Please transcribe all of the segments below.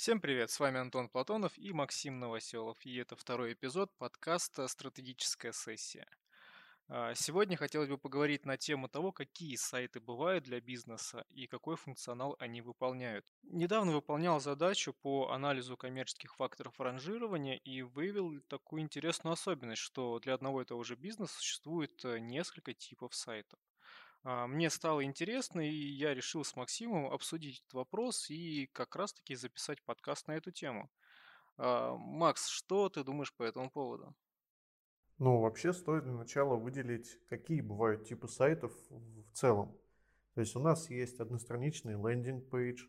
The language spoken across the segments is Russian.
Всем привет, с вами Антон Платонов и Максим Новоселов, и это второй эпизод подкаста «Стратегическая сессия». А, сегодня хотелось бы поговорить на тему того, какие сайты бывают для бизнеса и какой функционал они выполняют. Недавно выполнял задачу по анализу коммерческих факторов ранжирования и выявил такую интересную особенность, что для одного и того же бизнеса существует э, несколько типов сайтов. А, мне стало интересно, и я решил с Максимом обсудить этот вопрос и как раз-таки записать подкаст на эту тему. А, Макс, что ты думаешь по этому поводу? Ну, вообще стоит для начала выделить, какие бывают типы сайтов в целом. То есть у нас есть одностраничный landing page,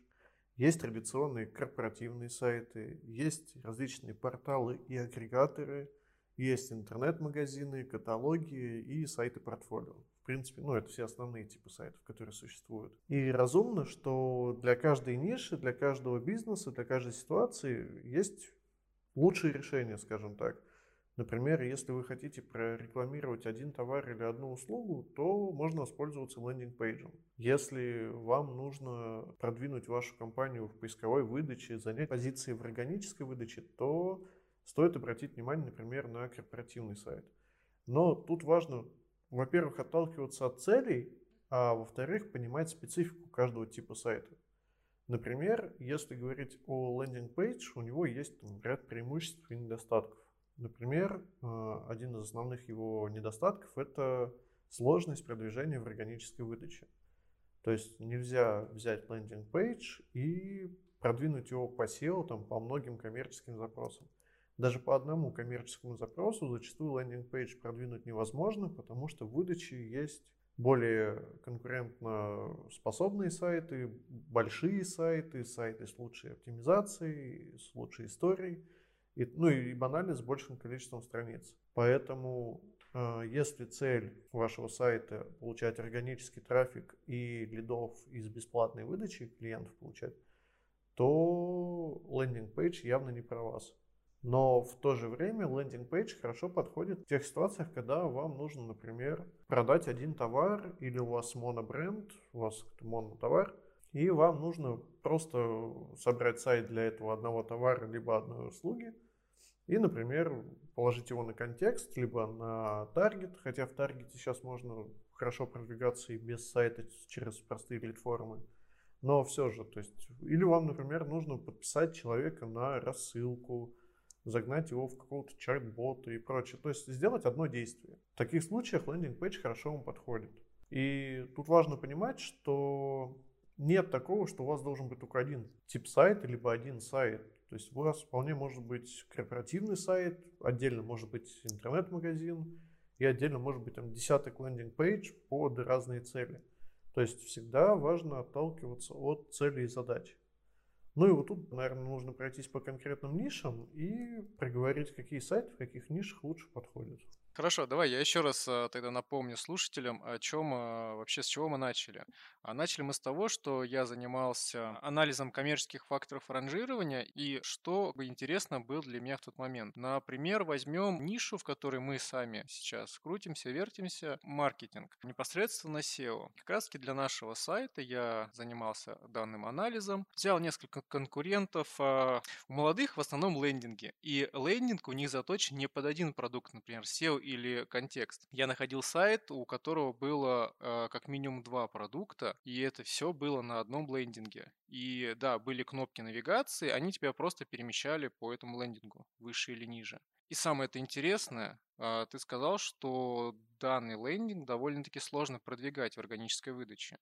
есть традиционные корпоративные сайты, есть различные порталы и агрегаторы, есть интернет-магазины, каталоги и сайты портфолио. В принципе, ну, это все основные типы сайтов, которые существуют. И разумно, что для каждой ниши, для каждого бизнеса, для каждой ситуации есть лучшие решения, скажем так. Например, если вы хотите прорекламировать один товар или одну услугу, то можно воспользоваться лендинг-пейджем. Если вам нужно продвинуть вашу компанию в поисковой выдаче, занять позиции в органической выдаче, то стоит обратить внимание, например, на корпоративный сайт. Но тут важно, во-первых, отталкиваться от целей, а во-вторых, понимать специфику каждого типа сайта. Например, если говорить о landing page, у него есть там, ряд преимуществ и недостатков. Например, э, один из основных его недостатков – это сложность продвижения в органической выдаче. То есть нельзя взять landing page и продвинуть его по SEO там, по многим коммерческим запросам. Даже по одному коммерческому запросу зачастую landing page продвинуть невозможно, потому что в выдаче есть более конкурентно способные сайты, большие сайты, сайты с лучшей оптимизацией, с лучшей историей – и, ну и банально с большим количеством страниц. Поэтому э, если цель вашего сайта получать органический трафик и лидов из бесплатной выдачи клиентов получать, то landing page явно не про вас. Но в то же время landing page хорошо подходит в тех ситуациях, когда вам нужно, например, продать один товар или у вас монобренд, у вас монотовар, и вам нужно просто собрать сайт для этого одного товара либо одной услуги и, например, положить его на контекст, либо на таргет, хотя в таргете сейчас можно хорошо продвигаться и без сайта через простые лид-формы. Но все же, то есть, или вам, например, нужно подписать человека на рассылку, загнать его в какого-то чат-бота и прочее. То есть сделать одно действие. В таких случаях landing page хорошо вам подходит. И тут важно понимать, что нет такого, что у вас должен быть только один тип сайта, либо один сайт. То есть у вас вполне может быть корпоративный сайт, отдельно может быть интернет-магазин, и отдельно может быть там десяток landing page под разные цели. То есть всегда важно отталкиваться от целей и задач. Ну и вот тут, наверное, нужно пройтись по конкретным нишам и проговорить, какие сайты в каких нишах лучше подходят. Хорошо, давай я еще раз а, тогда напомню слушателям, о чем а, вообще, с чего мы начали. А начали мы с того, что я занимался анализом коммерческих факторов ранжирования и что интересно было для меня в тот момент. Например, возьмем нишу, в которой мы сами сейчас крутимся, вертимся, маркетинг, непосредственно SEO. Как раз таки для нашего сайта я занимался данным анализом, взял несколько конкурентов, у молодых в основном лендинги, и лендинг у них заточен не под один продукт, например, SEO или контекст. Я находил сайт, у которого было э, как минимум два продукта, и это все было на одном лендинге. И да, были кнопки навигации, они тебя просто перемещали по этому лендингу, выше или ниже. И самое это интересное, э, ты сказал, что данный лендинг довольно-таки сложно продвигать в органической выдаче.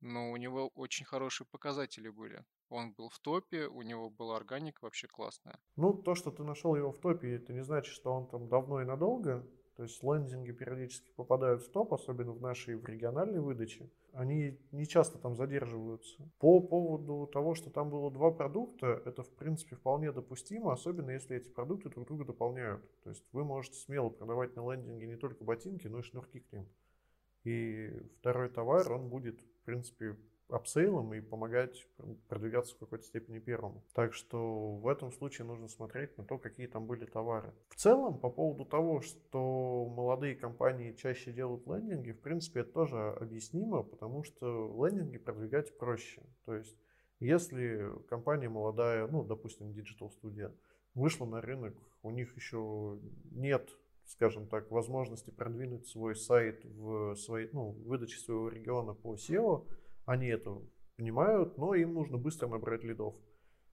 Но у него очень хорошие показатели были. Он был в топе, у него была органика вообще классная. Ну, то, что ты нашел его в топе, это не значит, что он там давно и надолго. То есть лендинги периодически попадают в топ, особенно в нашей в региональной выдаче. Они не часто там задерживаются. По поводу того, что там было два продукта, это в принципе вполне допустимо, особенно если эти продукты друг друга дополняют. То есть вы можете смело продавать на лендинге не только ботинки, но и шнурки к ним. И второй товар, он будет, принципе, апсейлом и помогать продвигаться в какой-то степени первому. Так что в этом случае нужно смотреть на то, какие там были товары. В целом, по поводу того, что молодые компании чаще делают лендинги, в принципе, это тоже объяснимо, потому что лендинги продвигать проще. То есть Если компания молодая, ну, допустим, Digital Studio, вышла на рынок, у них еще нет, скажем так, возможности продвинуть свой сайт в своей, ну, выдаче своего региона по SEO, они это понимают, но им нужно быстро набрать лидов.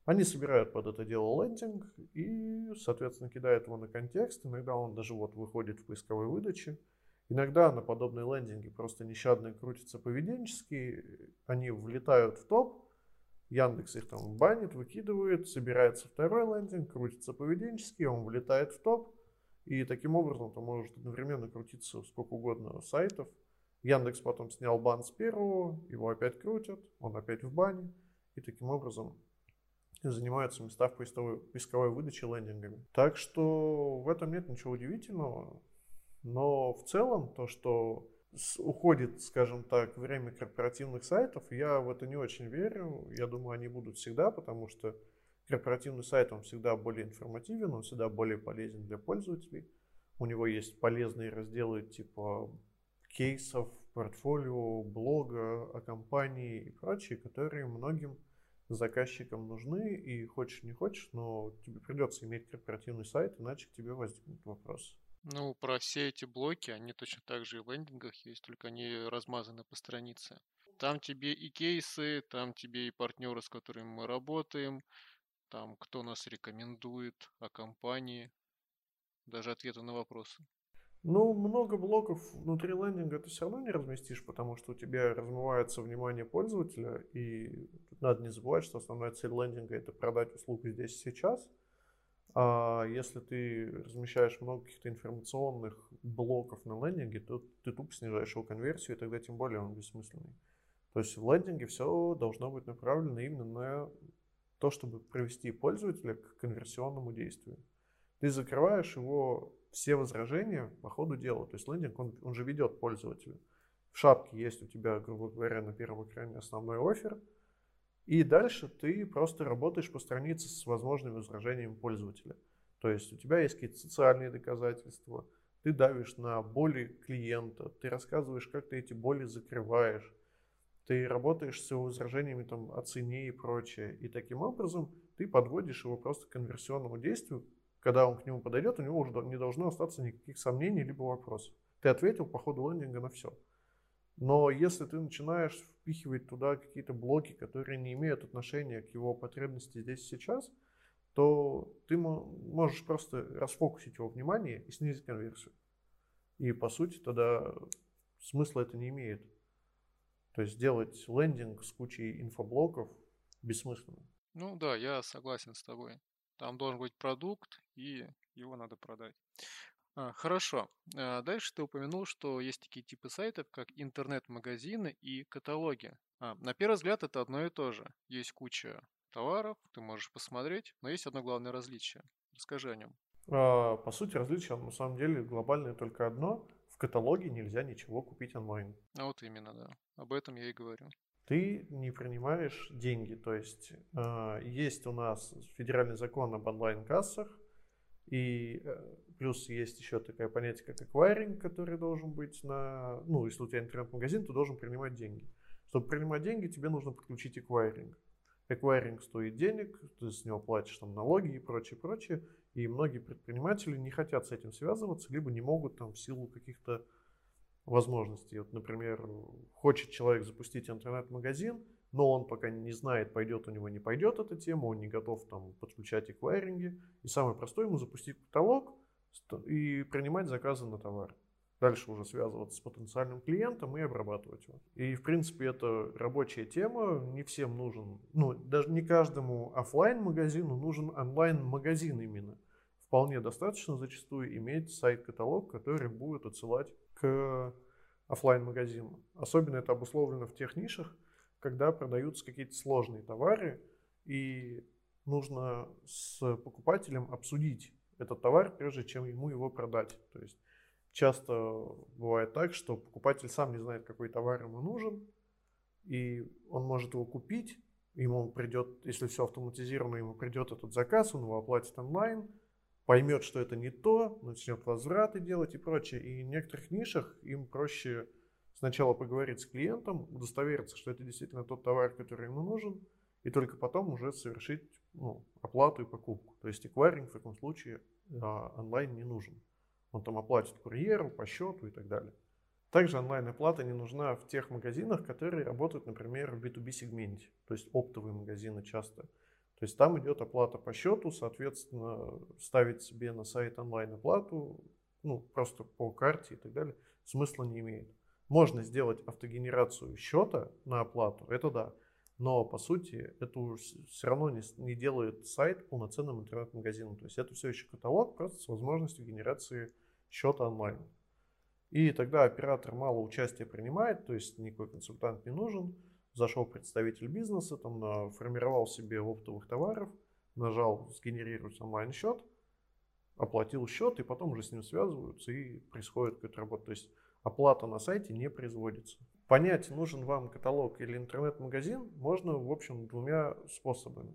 Они собирают под это дело лендинг и, соответственно, кидают его на контекст. Иногда он даже вот выходит в поисковой выдаче. Иногда на подобные лендинги просто нещадно крутятся поведенческие, они влетают в топ, Яндекс их там банит, выкидывает, собирается второй лендинг, крутится поведенческий, он влетает в топ, и таким образом ты может одновременно крутиться сколько угодно сайтов. Яндекс потом снял бан с первого, его опять крутят, он опять в бане, и таким образом занимаются места в поисковой, поисковой выдаче лендингами. Так что в этом нет ничего удивительного. Но в целом то, что уходит, скажем так, время корпоративных сайтов, я в это не очень верю. Я думаю, они будут всегда, потому что корпоративный сайт, он всегда более информативен, он всегда более полезен для пользователей. У него есть полезные разделы типа кейсов, портфолио, блога о компании и прочие, которые многим заказчикам нужны, и хочешь не хочешь, но тебе придется иметь корпоративный сайт, иначе к тебе возникнут вопросы. Ну, про все эти блоки, они точно так же и в лендингах есть, только они размазаны по странице. Там тебе и кейсы, там тебе и партнеры, с которыми мы работаем, там кто нас рекомендует, о компании, даже ответы на вопросы. Ну, много блоков внутри лендинга ты все равно не разместишь, потому что у тебя размывается внимание пользователя, и надо не забывать, что основная цель лендинга это продать услугу здесь и сейчас – а если ты размещаешь много каких-то информационных блоков на лендинге, то ты тупо снижаешь его конверсию, и тогда тем более он бессмысленный. То есть в лендинге все должно быть направлено именно на то, чтобы привести пользователя к конверсионному действию. Ты закрываешь его все возражения по ходу дела. То есть лендинг, он, он же ведет пользователя. В шапке есть у тебя, грубо говоря, на первом экране основной офер – и дальше ты просто работаешь по странице с возможными возражениями пользователя. То есть у тебя есть какие-то социальные доказательства, ты давишь на боли клиента, ты рассказываешь, как ты эти боли закрываешь, ты работаешь с его возражениями там, о цене и прочее. И таким образом ты подводишь его просто к конверсионному действию. Когда он к нему подойдет, у него уже не должно остаться никаких сомнений либо вопросов. Ты ответил по ходу лендинга на все. Но если ты начинаешь впихивать туда какие-то блоки, которые не имеют отношения к его потребности здесь и сейчас, то ты можешь просто расфокусить его внимание и снизить конверсию. И по сути тогда смысла это не имеет. То есть делать лендинг с кучей инфоблоков бессмысленно. Ну да, я согласен с тобой. Там должен быть продукт, и его надо продать. А, хорошо. А, дальше ты упомянул, что есть такие типы сайтов, как интернет-магазины и каталоги. А, на первый взгляд это одно и то же. Есть куча товаров, ты можешь посмотреть, но есть одно главное различие. Расскажи о нем. А, по сути, различие на самом деле глобальное только одно. Каталоге нельзя ничего купить онлайн. А вот именно, да. Об этом я и говорю. Ты не принимаешь деньги. То есть э, есть у нас федеральный закон об онлайн-кассах, и э, Плюс есть еще такое понятие, как эквайринг, который должен быть на... Ну, если у тебя интернет-магазин, ты должен принимать деньги. Чтобы принимать деньги, тебе нужно подключить эквайринг. Эквайринг стоит денег, ты с него платишь там налоги и прочее, прочее. И многие предприниматели не хотят с этим связываться, либо не могут там в силу каких-то возможностей. Вот, например, хочет человек запустить интернет-магазин, но он пока не знает, пойдет у него, не пойдет эта тема, он не готов там подключать эквайринги. И самое простое ему запустить каталог, и принимать заказы на товар. Дальше уже связываться с потенциальным клиентом и обрабатывать его. И, в принципе, это рабочая тема. Не всем нужен, ну, даже не каждому офлайн магазину нужен онлайн-магазин именно. Вполне достаточно зачастую иметь сайт-каталог, который будет отсылать к офлайн магазину Особенно это обусловлено в тех нишах, когда продаются какие-то сложные товары, и нужно с покупателем обсудить этот товар, прежде чем ему его продать. То есть часто бывает так, что покупатель сам не знает, какой товар ему нужен, и он может его купить, ему придет, если все автоматизировано, ему придет этот заказ, он его оплатит онлайн, поймет, что это не то, начнет возвраты делать и прочее. И в некоторых нишах им проще сначала поговорить с клиентом, удостовериться, что это действительно тот товар, который ему нужен, и только потом уже совершить ну, оплату и покупку. То есть эквайринг в таком случае а, онлайн не нужен. Он там оплатит курьеру по счету и так далее. Также онлайн-оплата не нужна в тех магазинах, которые работают, например, в B2B сегменте, то есть оптовые магазины часто. То есть там идет оплата по счету, соответственно, ставить себе на сайт онлайн-оплату, ну, просто по карте и так далее, смысла не имеет. Можно сделать автогенерацию счета на оплату, это да, но по сути это все равно не, не делает сайт полноценным интернет-магазином. То есть это все еще каталог, просто с возможностью генерации счета онлайн. И тогда оператор мало участия принимает, то есть никакой консультант не нужен. Зашел представитель бизнеса, там формировал себе оптовых товаров, нажал сгенерировать онлайн-счет, оплатил счет, и потом уже с ним связываются и происходит какая-то работа. То есть оплата на сайте не производится. Понять, нужен вам каталог или интернет-магазин, можно, в общем, двумя способами.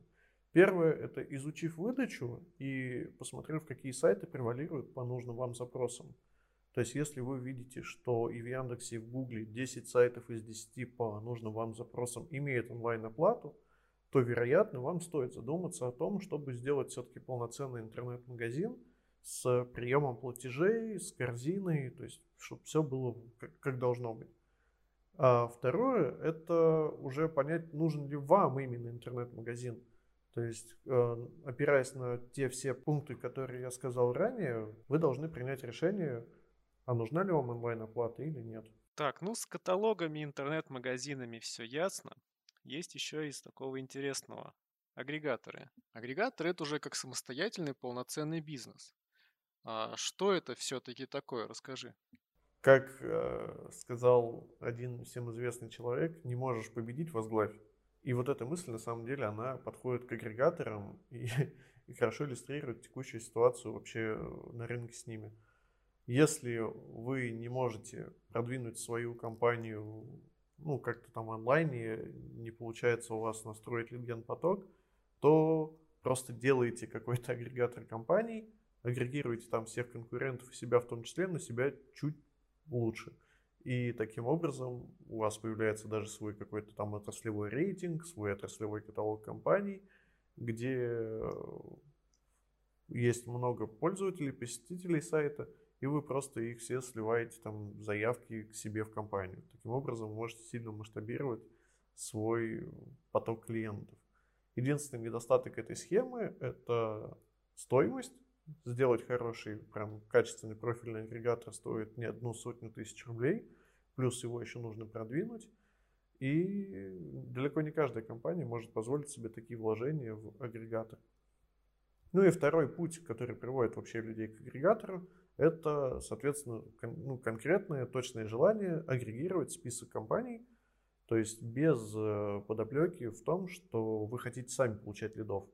Первое – это изучив выдачу и посмотрев, какие сайты превалируют по нужным вам запросам. То есть, если вы видите, что и в Яндексе, и в Гугле 10 сайтов из 10 по нужным вам запросам имеют онлайн-оплату, то, вероятно, вам стоит задуматься о том, чтобы сделать все-таки полноценный интернет-магазин с приемом платежей, с корзиной, то есть, чтобы все было как, должно быть. А второе, это уже понять, нужен ли вам именно интернет-магазин. То есть, э, опираясь на те все пункты, которые я сказал ранее, вы должны принять решение, а нужна ли вам онлайн-оплата или нет. Так, ну с каталогами, интернет-магазинами все ясно. Есть еще из такого интересного. Агрегаторы. Агрегаторы это уже как самостоятельный полноценный бизнес. А что это все-таки такое? Расскажи. Как э, сказал один всем известный человек, не можешь победить, возглавь. И вот эта мысль, на самом деле, она подходит к агрегаторам и, и хорошо иллюстрирует текущую ситуацию вообще на рынке с ними. Если вы не можете продвинуть свою компанию, ну, как-то там онлайн, и не получается у вас настроить лидген поток, то просто делаете какой-то агрегатор компаний, агрегируете там всех конкурентов и себя в том числе, на себя чуть лучше. И таким образом у вас появляется даже свой какой-то там отраслевой рейтинг, свой отраслевой каталог компаний, где есть много пользователей, посетителей сайта, и вы просто их все сливаете там заявки к себе в компанию. Таким образом, вы можете сильно масштабировать свой поток клиентов. Единственный недостаток этой схемы – это стоимость. Сделать хороший, прям качественный профильный агрегатор стоит не одну сотню тысяч рублей, плюс его еще нужно продвинуть. И далеко не каждая компания может позволить себе такие вложения в агрегатор. Ну и второй путь, который приводит вообще людей к агрегатору, это, соответственно, кон, ну, конкретное, точное желание агрегировать список компаний, то есть без э, подоплеки в том, что вы хотите сами получать лидов.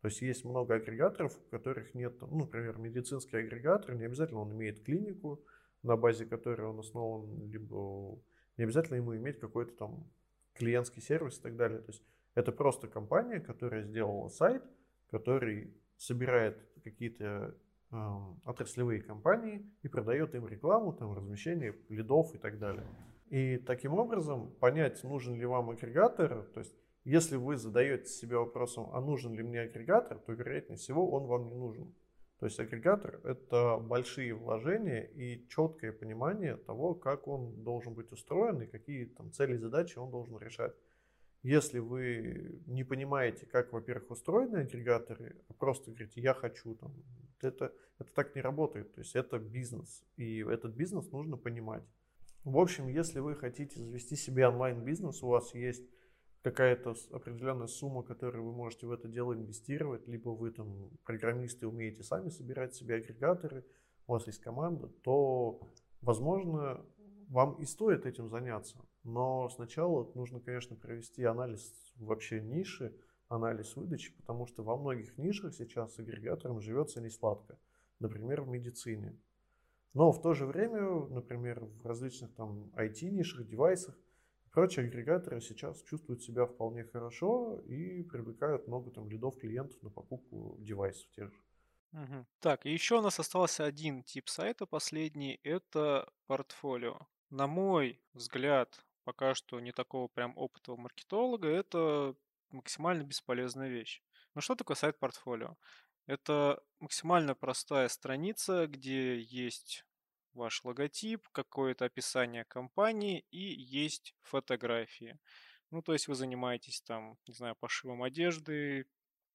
То есть есть много агрегаторов, у которых нет, ну, например, медицинский агрегатор, не обязательно он имеет клинику, на базе которой он основан, либо не обязательно ему иметь какой-то там клиентский сервис и так далее. То есть это просто компания, которая сделала сайт, который собирает какие-то отраслевые компании и продает им рекламу, там, размещение лидов и так далее. И таким образом понять, нужен ли вам агрегатор, то есть если вы задаете себе вопросом, а нужен ли мне агрегатор, то вероятнее всего он вам не нужен. То есть агрегатор – это большие вложения и четкое понимание того, как он должен быть устроен и какие там цели и задачи он должен решать. Если вы не понимаете, как, во-первых, устроены агрегаторы, а просто говорите, я хочу там это, это так не работает. То есть это бизнес. И этот бизнес нужно понимать. В общем, если вы хотите завести себе онлайн-бизнес, у вас есть какая-то определенная сумма, которую вы можете в это дело инвестировать, либо вы там программисты умеете сами собирать себе агрегаторы, у вас есть команда, то, возможно, вам и стоит этим заняться. Но сначала нужно, конечно, провести анализ вообще ниши, анализ выдачи, потому что во многих нишах сейчас с агрегатором живется не сладко. Например, в медицине. Но в то же время, например, в различных там IT-нишах, девайсах, прочие агрегаторы сейчас чувствуют себя вполне хорошо и привлекают много там лидов клиентов на покупку девайсов тех же. Угу. Так, и еще у нас остался один тип сайта последний, это портфолио. На мой взгляд, пока что не такого прям опытного маркетолога, это максимально бесполезная вещь. Ну что такое сайт портфолио? Это максимально простая страница, где есть ваш логотип, какое-то описание компании и есть фотографии. Ну, то есть вы занимаетесь там, не знаю, пошивом одежды,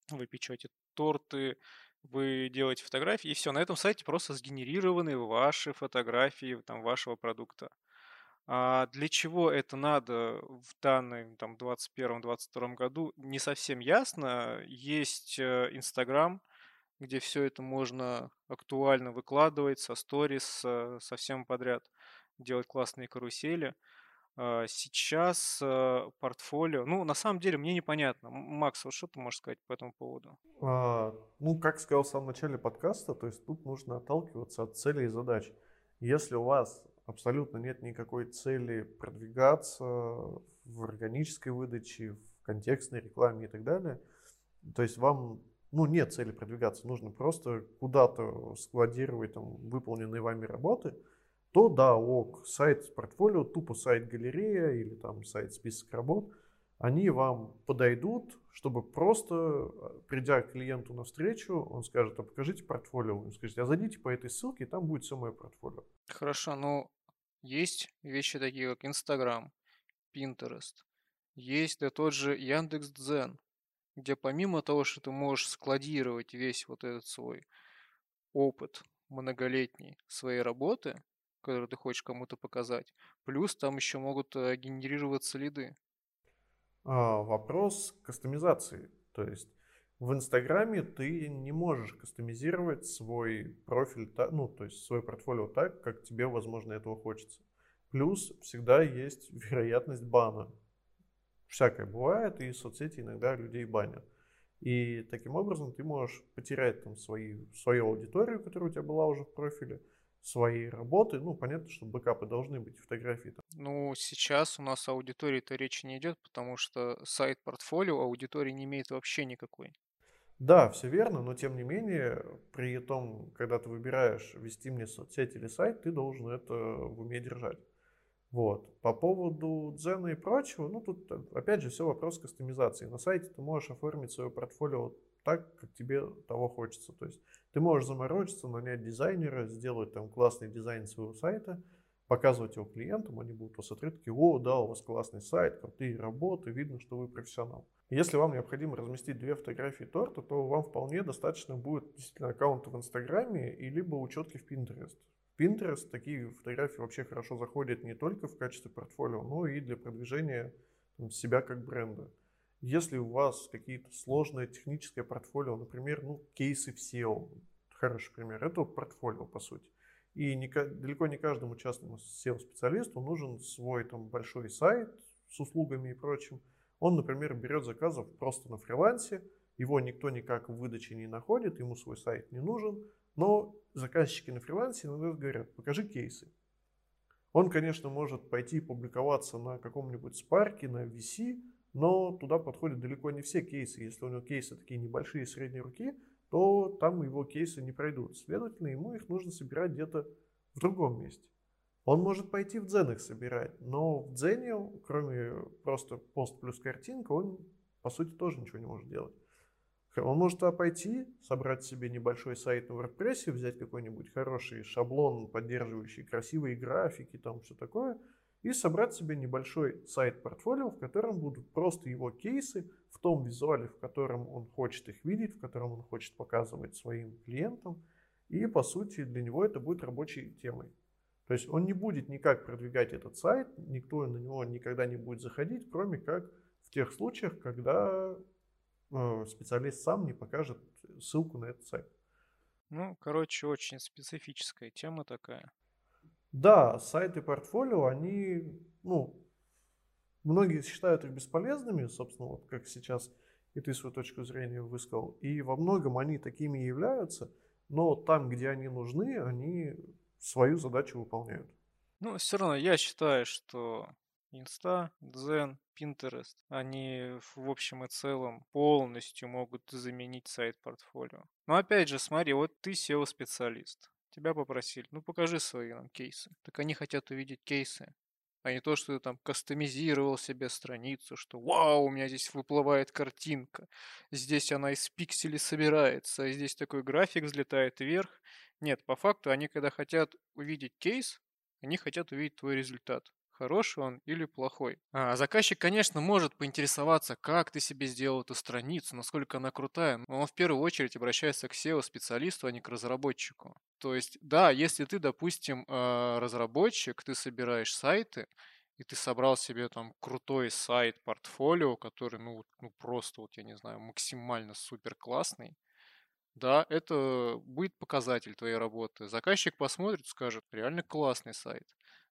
вы печете торты, вы делаете фотографии, и все. На этом сайте просто сгенерированы ваши фотографии там, вашего продукта. А для чего это надо в данном там, 2021-2022 году, не совсем ясно. Есть э, Инстаграм, где все это можно актуально выкладывать со сторис, э, со всем подряд, делать классные карусели. А, сейчас э, портфолио, ну, на самом деле, мне непонятно. Макс, вот что ты можешь сказать по этому поводу? А, ну, как сказал в самом начале подкаста, то есть тут нужно отталкиваться от целей и задач. Если у вас абсолютно нет никакой цели продвигаться в органической выдаче, в контекстной рекламе и так далее, то есть вам ну, нет цели продвигаться, нужно просто куда-то складировать там, выполненные вами работы, то да, ок, сайт портфолио, тупо сайт галерея или там сайт список работ, они вам подойдут, чтобы просто, придя к клиенту навстречу, он скажет, а покажите портфолио. Он скажет, а зайдите по этой ссылке, и там будет все мое портфолио. Хорошо, ну, есть вещи такие, как Инстаграм, Pinterest, есть да тот же Яндекс.Дзен, где помимо того, что ты можешь складировать весь вот этот свой опыт многолетний своей работы, который ты хочешь кому-то показать, плюс там еще могут э, генерироваться лиды. А, вопрос кастомизации. То есть в Инстаграме ты не можешь кастомизировать свой профиль, ну, то есть свой портфолио так, как тебе, возможно, этого хочется. Плюс всегда есть вероятность бана всякое бывает, и соцсети иногда людей банят. И таким образом ты можешь потерять там свои, свою аудиторию, которая у тебя была уже в профиле, свои работы. Ну, понятно, что бэкапы должны быть, фотографии. Там. Ну, сейчас у нас аудитории-то речи не идет, потому что сайт портфолио аудитории не имеет вообще никакой. Да, все верно, но тем не менее, при том, когда ты выбираешь вести мне соцсеть или сайт, ты должен это в уме держать. Вот. По поводу дзена и прочего, ну тут опять же все вопрос кастомизации. На сайте ты можешь оформить свое портфолио так, как тебе того хочется. То есть ты можешь заморочиться, нанять дизайнера, сделать там классный дизайн своего сайта, показывать его клиентам, они будут вас такие, о, да, у вас классный сайт, крутые работы, видно, что вы профессионал. Если вам необходимо разместить две фотографии торта, то вам вполне достаточно будет действительно аккаунта в Инстаграме и либо учетки в Pinterest. Pinterest такие фотографии вообще хорошо заходят не только в качестве портфолио, но и для продвижения там, себя как бренда. Если у вас какие-то сложное техническое портфолио, например, ну, кейсы в SEO, хороший пример, это портфолио, по сути. И не, далеко не каждому частному SEO-специалисту нужен свой там большой сайт с услугами и прочим. Он, например, берет заказов просто на фрилансе, его никто никак в выдаче не находит, ему свой сайт не нужен, но заказчики на фрилансе иногда говорят, покажи кейсы. Он, конечно, может пойти публиковаться на каком-нибудь спарке, на VC, но туда подходят далеко не все кейсы. Если у него кейсы такие небольшие средние руки, то там его кейсы не пройдут. Следовательно, ему их нужно собирать где-то в другом месте. Он может пойти в Дзен их собирать, но в Дзене, кроме просто пост плюс картинка, он по сути тоже ничего не может делать. Он может туда пойти, собрать себе небольшой сайт на WordPress, взять какой-нибудь хороший шаблон, поддерживающий красивые графики, там все такое, и собрать себе небольшой сайт-портфолио, в котором будут просто его кейсы в том визуале, в котором он хочет их видеть, в котором он хочет показывать своим клиентам. И, по сути, для него это будет рабочей темой. То есть он не будет никак продвигать этот сайт, никто на него никогда не будет заходить, кроме как в тех случаях, когда специалист сам не покажет ссылку на этот сайт. Ну, короче, очень специфическая тема такая. Да, сайты портфолио, они, ну, многие считают их бесполезными, собственно, вот как сейчас и ты свою точку зрения высказал. И во многом они такими и являются, но там, где они нужны, они свою задачу выполняют. Ну, все равно я считаю, что Инста, Дзен, Pinterest, они в общем и целом полностью могут заменить сайт портфолио. Но опять же, смотри, вот ты SEO-специалист. Тебя попросили, ну покажи свои нам кейсы. Так они хотят увидеть кейсы. а не то, что ты там кастомизировал себе страницу, что вау, у меня здесь выплывает картинка, здесь она из пикселей собирается, а здесь такой график взлетает вверх. Нет, по факту они, когда хотят увидеть кейс, они хотят увидеть твой результат хороший он или плохой. А заказчик, конечно, может поинтересоваться, как ты себе сделал эту страницу, насколько она крутая, но он в первую очередь обращается к SEO-специалисту, а не к разработчику. То есть, да, если ты, допустим, а, разработчик, ты собираешь сайты, и ты собрал себе там крутой сайт, портфолио, который, ну, ну просто, вот я не знаю, максимально супер классный, да, это будет показатель твоей работы. Заказчик посмотрит, скажет, реально классный сайт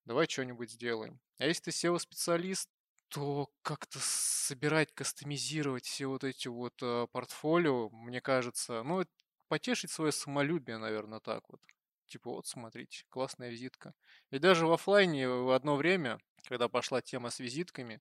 давай что-нибудь сделаем. А если ты SEO-специалист, то как-то собирать, кастомизировать все вот эти вот э, портфолио, мне кажется, ну, потешить свое самолюбие, наверное, так вот. Типа, вот, смотрите, классная визитка. И даже в офлайне в одно время, когда пошла тема с визитками,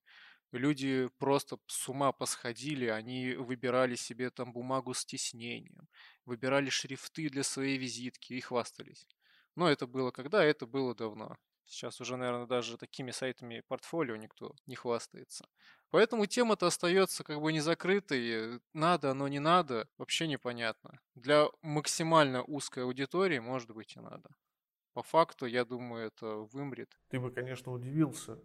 люди просто с ума посходили, они выбирали себе там бумагу с тиснением, выбирали шрифты для своей визитки и хвастались. Но это было когда? Это было давно. Сейчас уже, наверное, даже такими сайтами портфолио никто не хвастается. Поэтому тема-то остается как бы не закрытой. Надо, но не надо, вообще непонятно. Для максимально узкой аудитории, может быть, и надо. По факту, я думаю, это вымрет. Ты бы, конечно, удивился,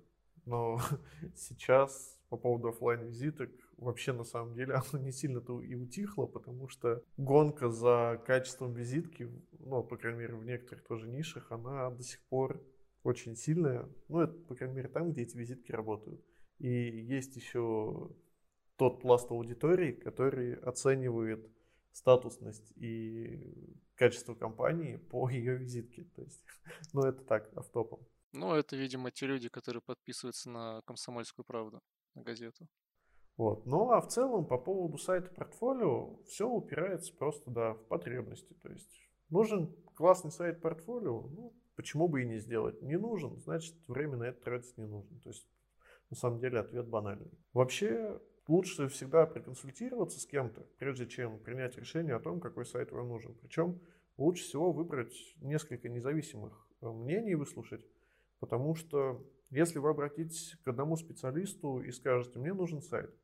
но сейчас по поводу офлайн визиток вообще на самом деле оно не сильно-то и утихло, потому что гонка за качеством визитки, ну, по крайней мере, в некоторых тоже нишах, она до сих пор очень сильная. Ну, это, по крайней мере, там, где эти визитки работают. И есть еще тот пласт аудитории, который оценивает статусность и качество компании по ее визитке. То есть, ну, это так, автопом. Ну, это, видимо, те люди, которые подписываются на «Комсомольскую правду», на газету. Вот. Ну, а в целом, по поводу сайта портфолио, все упирается просто, да, в потребности. То есть, нужен классный сайт портфолио, ну, Почему бы и не сделать? Не нужен, значит, время на это тратить не нужно. То есть, на самом деле, ответ банальный. Вообще, лучше всегда проконсультироваться с кем-то, прежде чем принять решение о том, какой сайт вам нужен. Причем лучше всего выбрать несколько независимых э, мнений выслушать, потому что если вы обратитесь к одному специалисту и скажете, мне нужен сайт,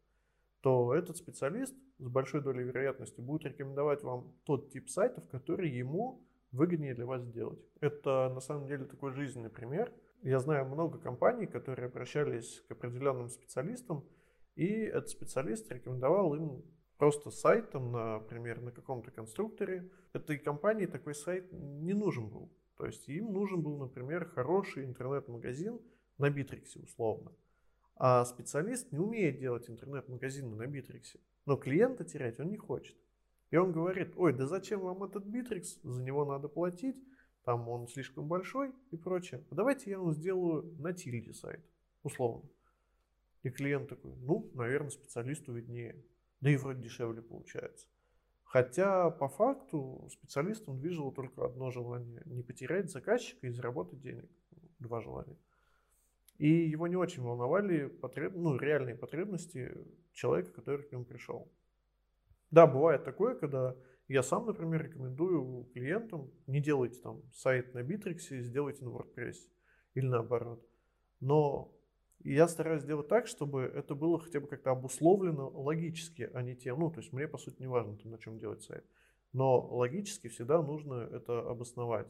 то этот специалист с большой долей вероятности будет рекомендовать вам тот тип сайтов, который ему выгоднее для вас сделать. Это на самом деле такой жизненный пример. Я знаю много компаний, которые обращались к определенным специалистам, и этот специалист рекомендовал им просто сайтом, например, на каком-то конструкторе. Этой компании такой сайт не нужен был. То есть им нужен был, например, хороший интернет-магазин на Битриксе условно. А специалист не умеет делать интернет-магазины на Битриксе. Но клиента терять он не хочет. И он говорит, ой, да зачем вам этот битрикс, за него надо платить, там он слишком большой и прочее. Давайте я вам сделаю на тильде сайт, условно. И клиент такой, ну, наверное, специалисту виднее. Да и вроде дешевле получается. Хотя по факту специалистом движило только одно желание. Не потерять заказчика и заработать денег. Два желания. И его не очень волновали потреб... ну, реальные потребности человека, который к нему пришел. Да, бывает такое, когда я сам, например, рекомендую клиентам, не делайте там сайт на Битриксе, сделайте на WordPress или наоборот. Но я стараюсь сделать так, чтобы это было хотя бы как-то обусловлено логически, а не тем, ну, то есть мне, по сути, не важно, на чем делать сайт. Но логически всегда нужно это обосновать.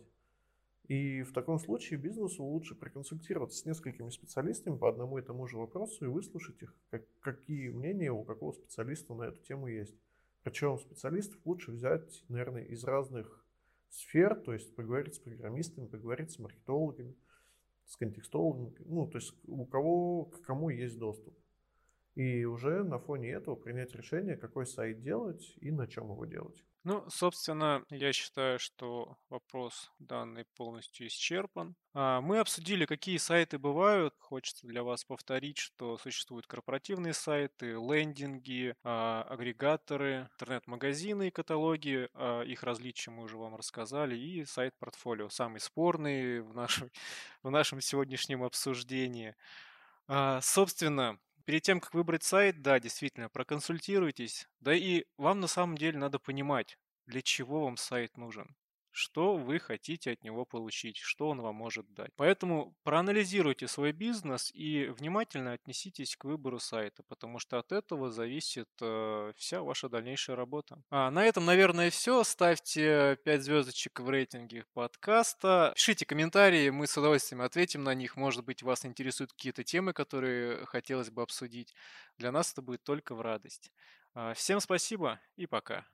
И в таком случае бизнесу лучше проконсультироваться с несколькими специалистами по одному и тому же вопросу и выслушать их, как, какие мнения у какого специалиста на эту тему есть. Причем специалистов лучше взять, наверное, из разных сфер, то есть поговорить с программистами, поговорить с маркетологами, с контекстологами, ну, то есть у кого, к кому есть доступ. И уже на фоне этого принять решение, какой сайт делать и на чем его делать. Ну, собственно, я считаю, что вопрос данный полностью исчерпан. А, мы обсудили, какие сайты бывают. Хочется для вас повторить, что существуют корпоративные сайты, лендинги, а, агрегаторы, интернет-магазины и каталоги. А, их различия мы уже вам рассказали. И сайт-портфолио, самый спорный в нашем, в нашем сегодняшнем обсуждении. Собственно, перед тем, как выбрать сайт, да, действительно, проконсультируйтесь. Да и вам на самом деле надо понимать, для чего вам сайт нужен. Что вы хотите от него получить, что он вам может дать. Поэтому проанализируйте свой бизнес и внимательно отнеситесь к выбору сайта, потому что от этого зависит э, вся ваша дальнейшая работа. А, на этом, наверное, все. Ставьте 5 звездочек в рейтинге подкаста. Пишите комментарии, мы с удовольствием ответим на них. Может быть, вас интересуют какие-то темы, которые хотелось бы обсудить. Для нас это будет только в радость. А, всем спасибо и пока.